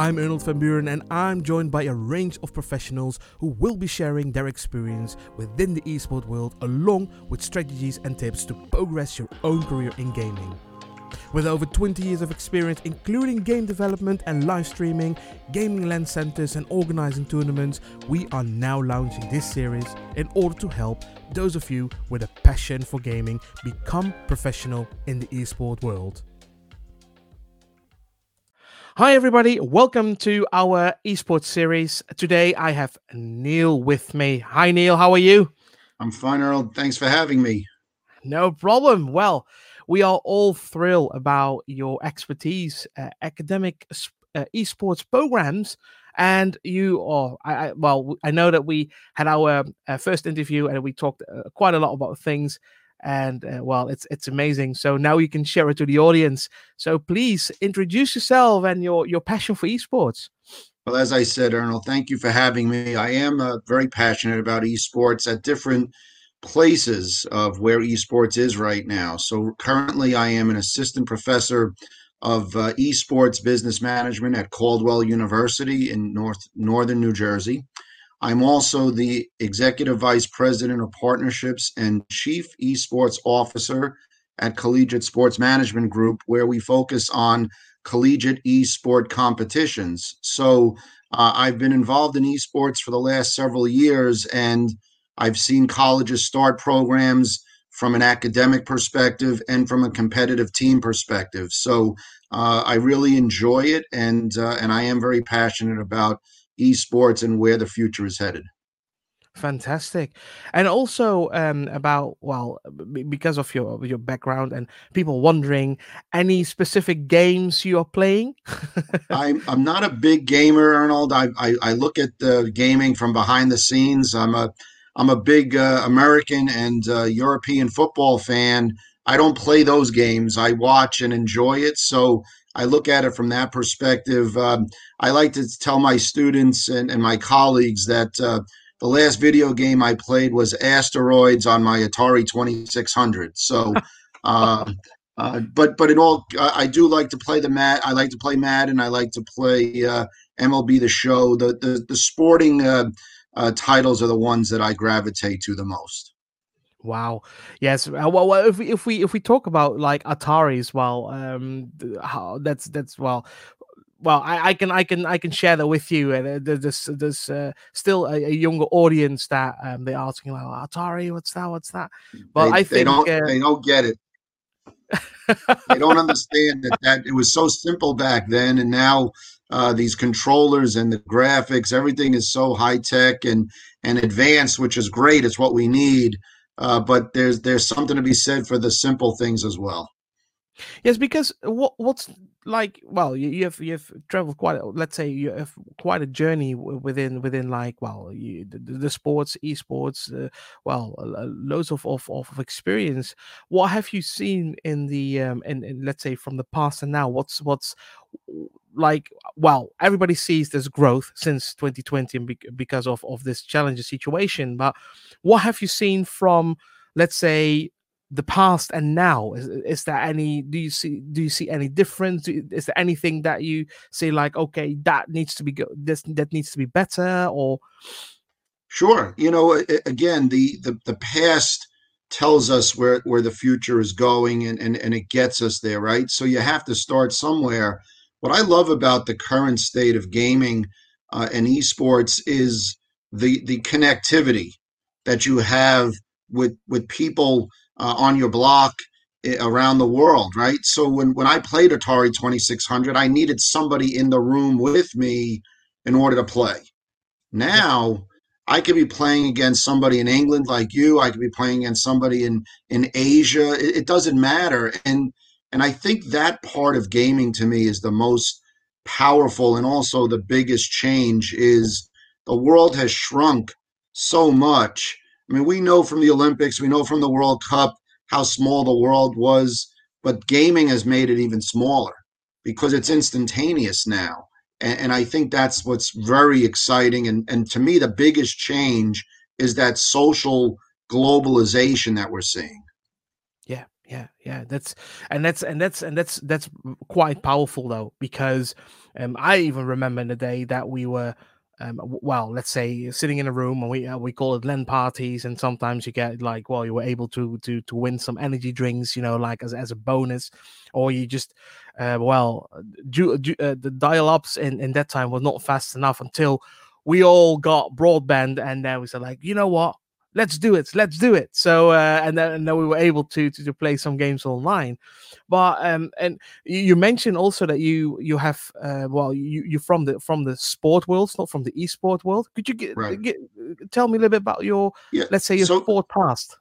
I'm Arnold van Buren and I'm joined by a range of professionals who will be sharing their experience within the esport world along with strategies and tips to progress your own career in gaming. With over 20 years of experience, including game development and live streaming, gaming LAN centers, and organizing tournaments, we are now launching this series in order to help those of you with a passion for gaming become professional in the esport world. Hi, everybody. Welcome to our esports series. Today I have Neil with me. Hi, Neil. How are you? I'm fine, Earl. Thanks for having me. No problem. Well, we are all thrilled about your expertise, uh, academic uh, esports programs, and you are. I, I, well, I know that we had our uh, first interview and we talked uh, quite a lot about things. And uh, well, it's it's amazing. So now you can share it to the audience. So please introduce yourself and your your passion for esports. Well, as I said, Arnold, thank you for having me. I am uh, very passionate about esports at different places of where esports is right now. So currently, I am an assistant professor of uh, esports business management at Caldwell University in North Northern New Jersey. I'm also the executive vice president of partnerships and chief esports officer at Collegiate Sports Management Group, where we focus on collegiate esport competitions. So uh, I've been involved in esports for the last several years, and I've seen colleges start programs from an academic perspective and from a competitive team perspective. So uh, I really enjoy it, and uh, and I am very passionate about esports and where the future is headed. Fantastic, and also um, about well, because of your your background and people wondering any specific games you are playing. I'm I'm not a big gamer, Arnold. I, I I look at the gaming from behind the scenes. I'm a I'm a big uh, American and uh, European football fan. I don't play those games. I watch and enjoy it. So I look at it from that perspective. Um, I like to tell my students and, and my colleagues that uh, the last video game I played was Asteroids on my Atari 2600. So, uh, uh, but but in all, I do like to play the mat. I like to play Madden. I like to play uh, MLB The Show. The the, the sporting uh, uh, titles are the ones that I gravitate to the most. Wow. Yes. Uh, well, well, if we if we if we talk about like Ataris, well, um, how that's that's well, well, I, I can I can I can share that with you. And uh, there's there's uh, still a, a, younger audience that um, they're asking like Atari, what's that? What's that? But they, I think they don't uh, they don't get it. they don't understand that that it was so simple back then, and now uh, these controllers and the graphics, everything is so high tech and and advanced, which is great. It's what we need. Uh, but there's there's something to be said for the simple things as well. Yes, because what what's like? Well, you, you have you have traveled quite. Let's say you have quite a journey within within like well, you, the, the sports, esports. Uh, well, uh, loads of, of of experience. What have you seen in the um in, in let's say from the past and now? What's what's like well everybody sees this growth since 2020 because of of this challenging situation but what have you seen from let's say the past and now? Is, is there any do you see do you see any difference? Is there anything that you say like okay that needs to be go this that needs to be better or? Sure. You know again the the, the past tells us where where the future is going and, and and it gets us there right? So you have to start somewhere. What I love about the current state of gaming uh, and esports is the the connectivity that you have with with people uh, on your block eh, around the world, right? So when when I played Atari 2600, I needed somebody in the room with me in order to play. Now I could be playing against somebody in England like you. I could be playing against somebody in in Asia. It, it doesn't matter, and and I think that part of gaming to me is the most powerful and also the biggest change is the world has shrunk so much. I mean, we know from the Olympics, we know from the World Cup how small the world was, but gaming has made it even smaller because it's instantaneous now. And, and I think that's what's very exciting. And, and to me, the biggest change is that social globalization that we're seeing. yeah yeah yeah. that's and that's and that's and that's that's quite powerful though because um i even remember the day that we were um, well, let's say sitting in a room and we uh, we call it LAN parties, and sometimes you get like, well, you were able to to to win some energy drinks, you know, like as as a bonus, or you just, uh, well, do, do, uh, the dial ups in in that time was not fast enough until we all got broadband, and then we said like, you know what, let's do it let's do it so uh, and then and then we were able to, to to play some games online but um and you mentioned also that you you have uh well you you're from the from the sport world not from the esport world could you get, right. get tell me a little bit about your yeah. let's say your so, sport past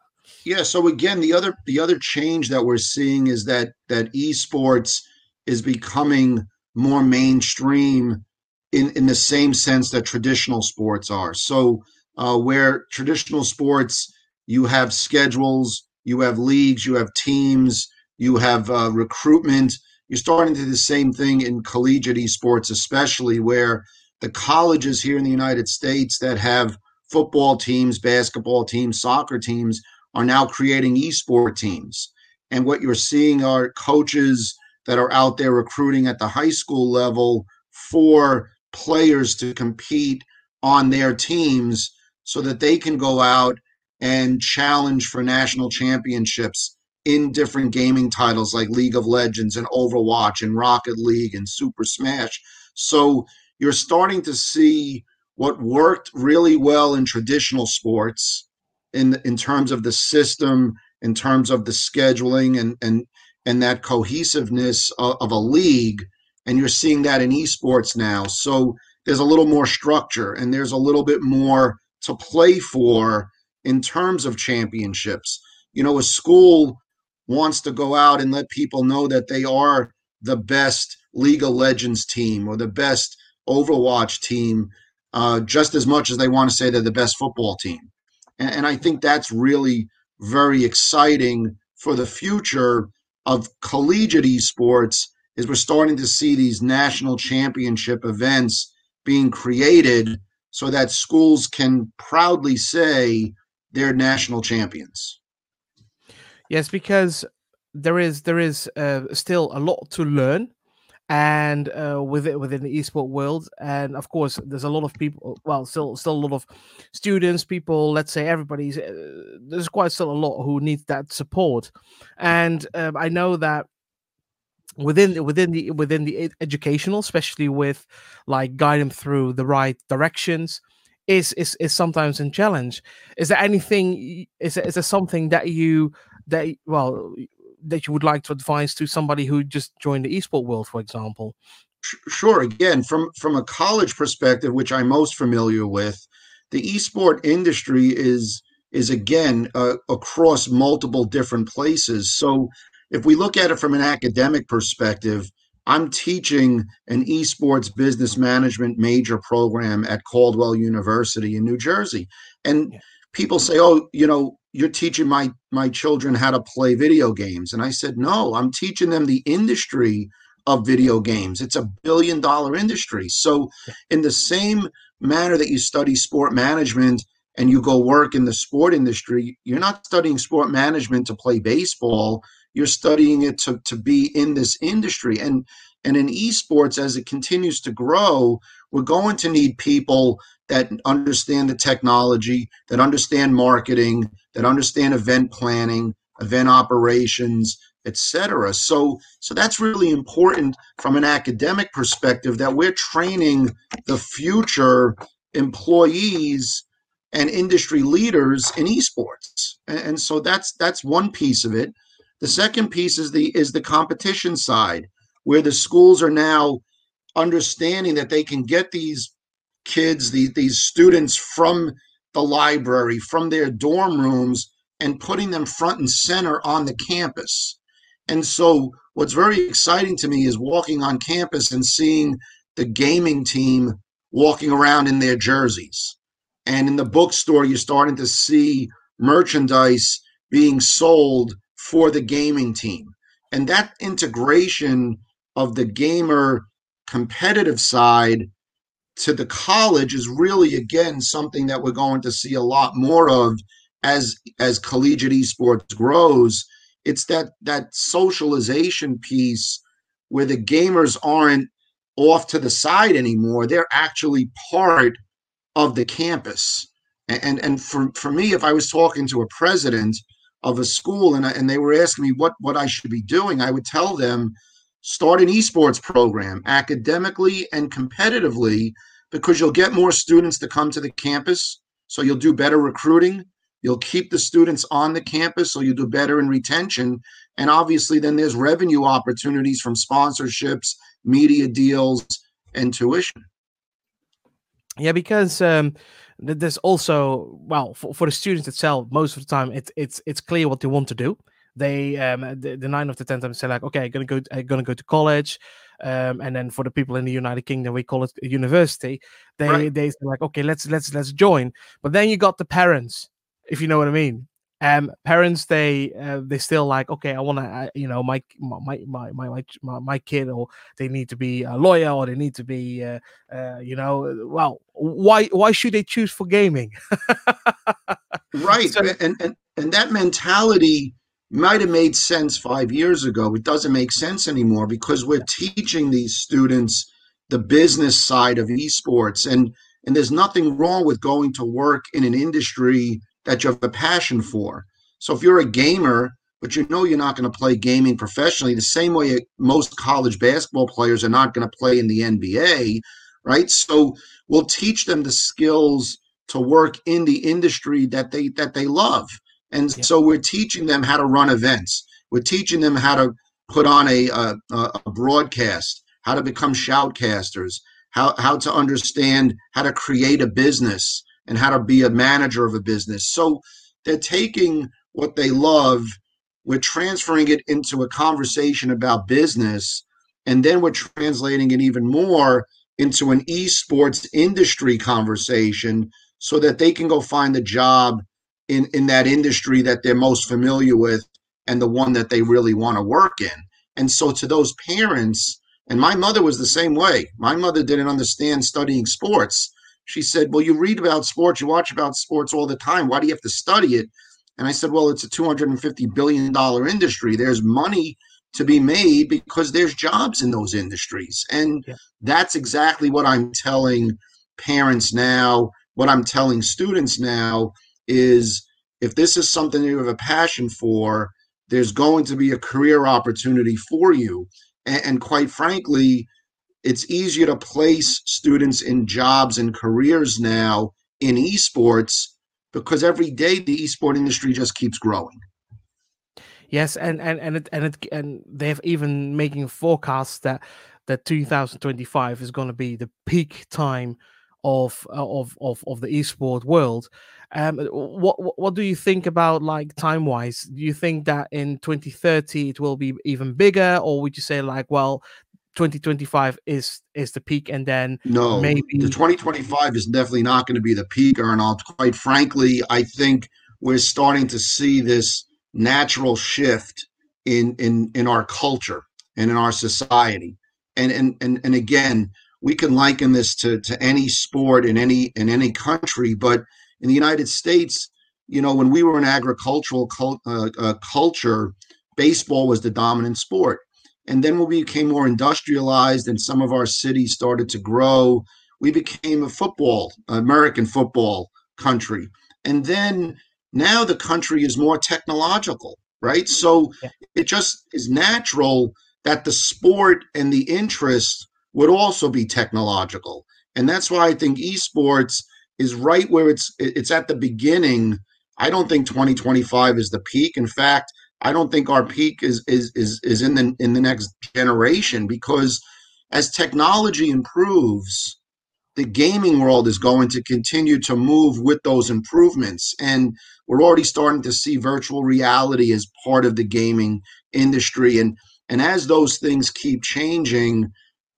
yeah so again the other the other change that we're seeing is that that esports is becoming more mainstream in in the same sense that traditional sports are so uh, where traditional sports you have schedules, you have leagues, you have teams, you have uh, recruitment. You're starting to do the same thing in collegiate esports, especially where the colleges here in the United States that have football teams, basketball teams, soccer teams are now creating esport teams. And what you're seeing are coaches that are out there recruiting at the high school level for players to compete on their teams so that they can go out and challenge for national championships in different gaming titles like League of Legends and Overwatch and Rocket League and Super Smash. So you're starting to see what worked really well in traditional sports in in terms of the system, in terms of the scheduling and and and that cohesiveness of, of a league and you're seeing that in esports now. So there's a little more structure and there's a little bit more to play for in terms of championships. You know, a school wants to go out and let people know that they are the best League of Legends team or the best Overwatch team, uh, just as much as they want to say they're the best football team. And, and I think that's really very exciting for the future of collegiate esports is we're starting to see these national championship events being created so that schools can proudly say they're national champions. Yes, because there is there is uh, still a lot to learn and uh, with it within the esport world and of course there's a lot of people well still still a lot of students people let's say everybody's uh, there's quite still a lot who need that support and um, i know that within within the within the educational especially with like guide them through the right directions is is is sometimes a challenge. Is there anything is there, is there something that you that well that you would like to advise to somebody who just joined the esport world for example? Sure again from from a college perspective which i'm most familiar with the esport industry is is again uh, across multiple different places. So if we look at it from an academic perspective, I'm teaching an esports business management major program at Caldwell University in New Jersey. And yeah. people say, "Oh, you know, you're teaching my my children how to play video games." And I said, "No, I'm teaching them the industry of video games. It's a billion dollar industry." So, in the same manner that you study sport management and you go work in the sport industry, you're not studying sport management to play baseball. You're studying it to, to be in this industry. And and in esports as it continues to grow we're going to need people that understand the technology that understand marketing that understand event planning event operations etc so so that's really important from an academic perspective that we're training the future employees and industry leaders in esports and, and so that's that's one piece of it the second piece is the is the competition side, where the schools are now understanding that they can get these kids, these, these students from the library, from their dorm rooms, and putting them front and center on the campus. And so, what's very exciting to me is walking on campus and seeing the gaming team walking around in their jerseys. And in the bookstore, you're starting to see merchandise being sold for the gaming team. And that integration of the gamer competitive side to the college is really again something that we're going to see a lot more of as as collegiate esports grows it's that that socialization piece where the gamers aren't off to the side anymore. They're actually part of the campus. And and, for, for me, if I was talking to a president of a school and, and they were asking me what, what I should be doing, I would tell them start an esports program academically and competitively because you'll get more students to come to the campus. So you'll do better recruiting. You'll keep the students on the campus, so you do better in retention. And obviously, then there's revenue opportunities from sponsorships, media deals, and tuition. Yeah, because um, there's also well for, for the students itself, most of the time it's it's it's clear what they want to do. They um, the, the nine of the ten times say like, okay, I'm gonna go, I'm gonna go to college. Um, and then for the people in the United Kingdom, we call it university. They right. they say like, okay, let's let's let's join. But then you got the parents, if you know what I mean um parents they uh, they still like okay i want to uh, you know my my, my my my my kid or they need to be a lawyer or they need to be uh, uh you know well why why should they choose for gaming? Right so, and, and and that mentality might have made sense five years ago. It doesn't make sense anymore because we're teaching these students the business side of esports and and there's nothing wrong with going to work in an industry that you have a passion for. So if you're a gamer, but you know you're not going to play gaming professionally, the same way most college basketball players are not going to play in the NBA, right? So we'll teach them the skills to work in the industry that they that they love. And yeah. so we're teaching them how to run events. We're teaching them how to put on a, a, a broadcast, how to become shoutcasters, how, how to understand how to create a business, and how to be a manager of a business. So they're taking what they love, we're transferring it into a conversation about business, and then we're translating it even more into an esports industry conversation so that they can go find the job in, in that industry that they're most familiar with and the one that they really want to work in. And so to those parents, and my mother was the same way. My mother didn't understand studying sports she said, Well, you read about sports, you watch about sports all the time. Why do you have to study it? And I said, Well, it's a $250 billion industry. There's money to be made because there's jobs in those industries. And yeah. that's exactly what I'm telling parents now, what I'm telling students now is if this is something you have a passion for, there's going to be a career opportunity for you. And, and quite frankly, it's easier to place students in jobs and careers now in esports because every day the esport industry just keeps growing. Yes, and and and it, and it, and they've even making forecasts that that 2025 is going to be the peak time of of of of the esport world. Um, what what do you think about like time wise? Do you think that in 2030 it will be even bigger, or would you say like, well, 2025 is is the peak and then no maybe the 2025 is definitely not going to be the peak arnold. Quite frankly i think we're starting to see this natural shift in in in our culture and in our society. And and and, and again we can liken this to to any sport in any in any country but in the united states you know when we were an agricultural cult, uh, uh, culture baseball was the dominant sport and then when we became more industrialized and some of our cities started to grow, we became a football, American football country. And then now the country is more technological, right? Mm-hmm. So yeah. it just is natural that the sport and the interest would also be technological. And that's why I think esports is right where it's it's at the beginning. I don't think 2025 is the peak. In fact, I don't think our peak is is is is in the in the next generation because as technology improves, the gaming world is going to continue to move with those improvements. And we're already starting to see virtual reality as part of the gaming industry. And and as those things keep changing,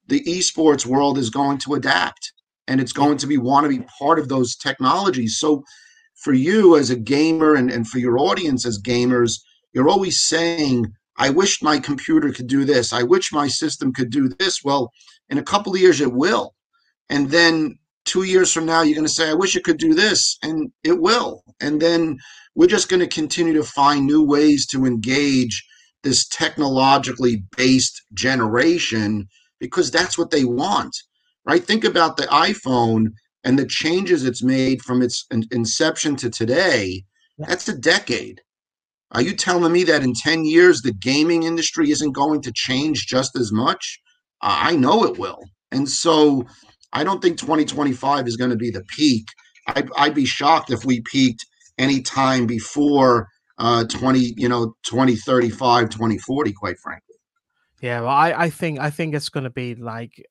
the esports world is going to adapt and it's going to be want to be part of those technologies. So for you as a gamer and, and for your audience as gamers, you're always saying, I wish my computer could do this. I wish my system could do this. Well, in a couple of years, it will. And then two years from now, you're going to say, I wish it could do this. And it will. And then we're just going to continue to find new ways to engage this technologically based generation because that's what they want, right? Think about the iPhone and the changes it's made from its inception to today. That's a decade. Are you telling me that in 10 years, the gaming industry isn't going to change just as much? I know it will. And so I don't think 2025 is going to be the peak. I'd, I'd be shocked if we peaked any time before uh, 20, you know, 2035, 2040, quite frankly. Yeah, well, I, I think I think it's going to be like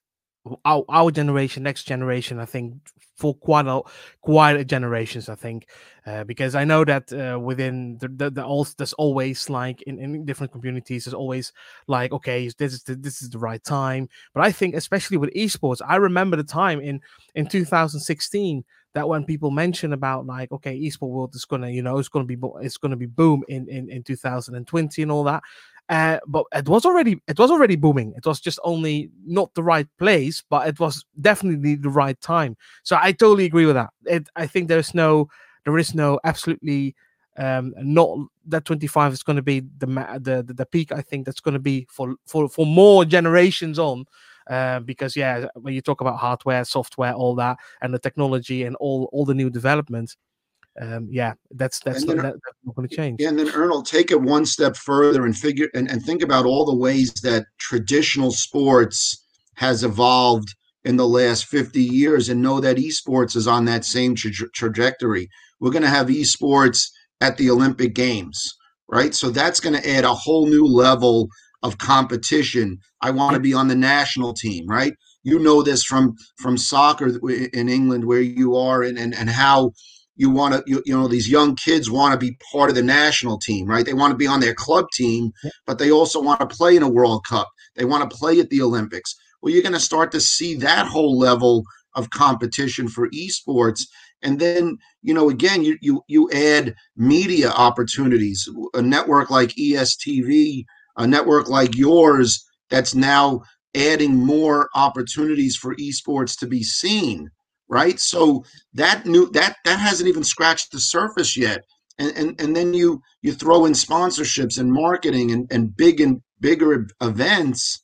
our, our generation, next generation. I think for quite a quite a generations. I think uh, because I know that uh, within the the, the all, there's always like in, in different communities there's always like okay this is the, this is the right time. But I think especially with esports, I remember the time in in 2016 that when people mention about like okay esports world is gonna you know it's gonna be it's gonna be boom in in, in 2020 and all that uh, but it was already it was already booming. It was just only not the right place but it was definitely the right time. So i totally agree with that. It, i think there's no there is no absolutely um not that 25 is going to be the, the the peak. I think that's going to be for for for more generations on uh, because yeah, when you talk about hardware, software, all that, and the technology and all all the new developments, um, yeah, that's that's not, that, that's not, going to change. And then Arnold, take it one step further and figure and, and think about all the ways that traditional sports has evolved in the last 50 years and know that esports is on that same tra- trajectory. We're going to have esports at the Olympic Games, right? So that's going to add a whole new level of competition. I want to be on the national team, right? You know this from from soccer in England where you are and and, and how you want to you, you know these young kids want to be part of the national team, right? They want to be on their club team, but they also want to play in a World Cup. They want to play at the Olympics. Well, you're going to start to see that whole level of competition for esports and then you know again you you you add media opportunities a network like ESTV a network like yours that's now adding more opportunities for esports to be seen right? So that new that that hasn't even scratched the surface yet. And and, and then you you throw in sponsorships and marketing and, and big and bigger events.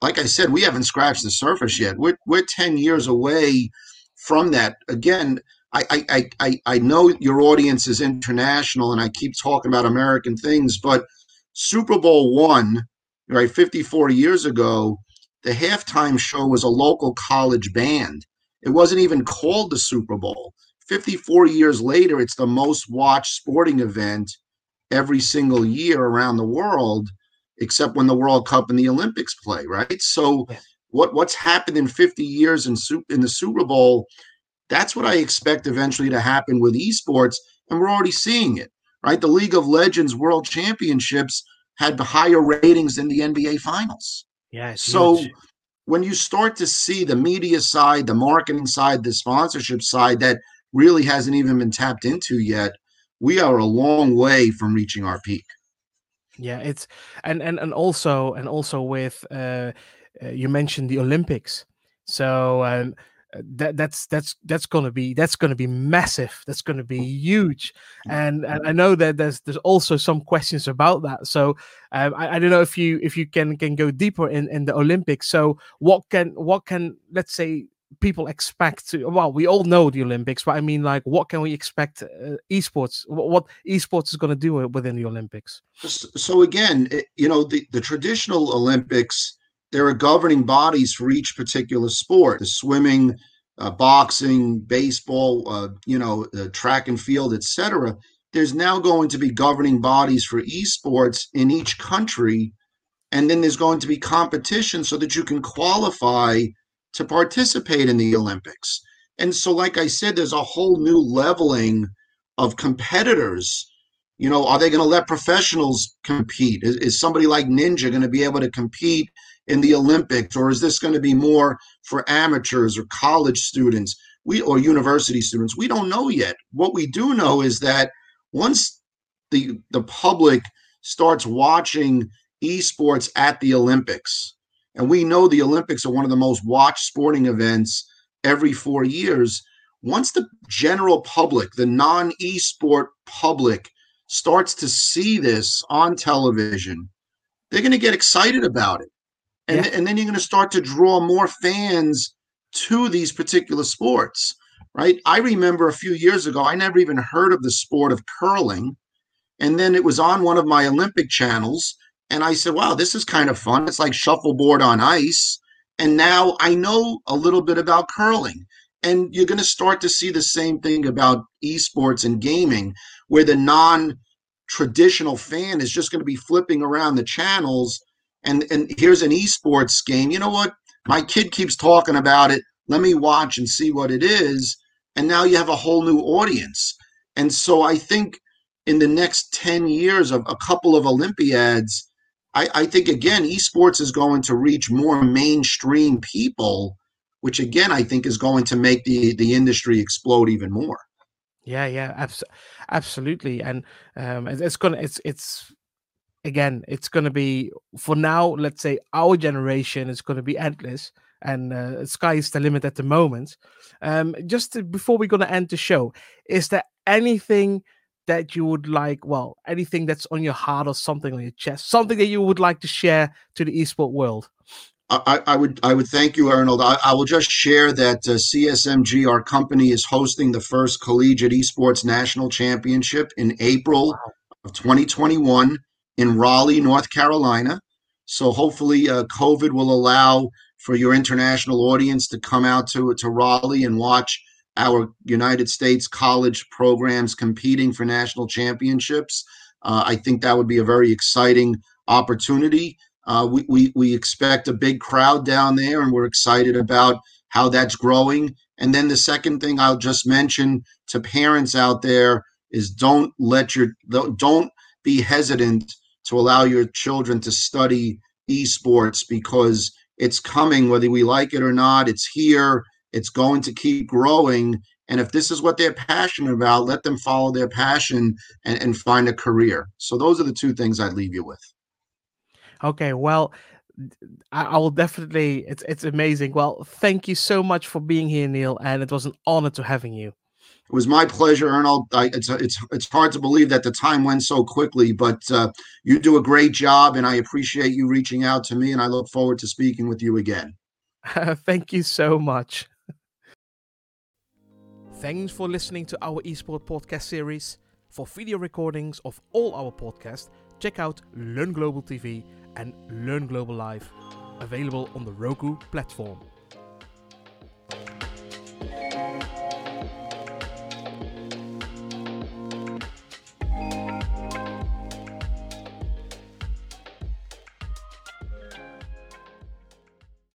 Like i said we haven't scratched the surface yet. We're, we're 10 years away from that. Again I, I i i know your audience is international and i keep talking about american things but Super Bowl one, right, 54 years ago, the halftime show was a local college band. It wasn't even called the Super Bowl. 54 years later, it's the most watched sporting event every single year around the world, except when the World Cup and the Olympics play, right? So, what what's happened in 50 years in in the Super Bowl? That's what I expect eventually to happen with esports, and we're already seeing it right? The League of Legends World Championships had higher ratings than the NBA Finals. Yeah. So huge. When you start to see the media side, the marketing side, the sponsorship side that really hasn't even been tapped into yet, we are a long way from reaching our peak. Yeah, it's and and and also and also with uh, uh you mentioned the Olympics. So um, that that's that's that's gonna be that's gonna be massive. That's gonna be huge, and, and I know that there's there's also some questions about that. So um, I, I don't know if you if you can can go deeper in in the Olympics. So what can what can let's say people expect to well we all know the olympics but i mean like what can we expect uh, esports what, what esports is going to do within the olympics so again you know the, the traditional olympics there are governing bodies for each particular sport. The swimming uh, boxing baseball uh, you know uh, track and field etc there's now going to be governing bodies for esports in each country and then there's going to be competition so that you can qualify to participate in the olympics. And so like i said there's a whole new leveling of competitors. You know are they going to let professionals compete? Is, is somebody like ninja going to be able to compete in the Olympics, or is this going to be more for amateurs or college students? We or university students? We don't know yet. What we do know is that once the the public starts watching esports at the Olympics, and we know the Olympics are one of the most watched sporting events every four years. Once the general public, the non esport public starts to see this on television, they're going to get excited about it. And, yeah. and then you're going to start to draw more fans to these particular sports, right? I remember a few years ago, I never even heard of the sport of curling. And then it was on one of my Olympic channels. And I said, wow, this is kind of fun. It's like shuffleboard on ice. And now I know a little bit about curling. And you're going to start to see the same thing about esports and gaming, where the non traditional fan is just going to be flipping around the channels. And, and here's an esports game. You know what? My kid keeps talking about it. Let me watch and see what it is. And now you have a whole new audience. And so I think in the next 10 years of a couple of Olympiads, I, I think again, esports is going to reach more mainstream people, which again I think is going to make the the industry explode even more. Yeah, yeah, abs- absolutely, and um, it's gonna, it's, it's, again, it's gonna be for now. Let's say our generation is gonna be endless, and uh, sky is the limit at the moment. Um, just to, before we're gonna end the show, is there anything that you would like? Well, anything that's on your heart or something on your chest, something that you would like to share to the esport world? I, I, would I would thank you, Arnold. I, I will just share that uh, CSMG, our company, is hosting the first collegiate esports national championship in April wow. of 2021 in Raleigh, North Carolina. So hopefully, uh, COVID will allow for your international audience to come out to to Raleigh and watch our United States college programs competing for national championships. Uh, I think that would be a very exciting opportunity. Uh, we, we, we expect a big crowd down there, and we're excited about how that's growing. And then the second thing I'll just mention to parents out there is don't let your don't be hesitant to allow your children to study esports because it's coming whether we like it or not. It's here. It's going to keep growing. And if this is what they're passionate about, let them follow their passion and, and find a career. So those are the two things I'd leave you with. Okay, well, I, will definitely. It's it's amazing. Well, thank you so much for being here, Neil, and it was an honor to having you. It was my pleasure, Arnold. I, it's it's it's hard to believe that the time went so quickly, but uh, you do a great job, and I appreciate you reaching out to me, and I look forward to speaking with you again. Thank you so much. Thanks for listening to our eSport podcast series. For video recordings of all our podcasts, check out Learn Global TV and Learn Global Live, available on the Roku platform.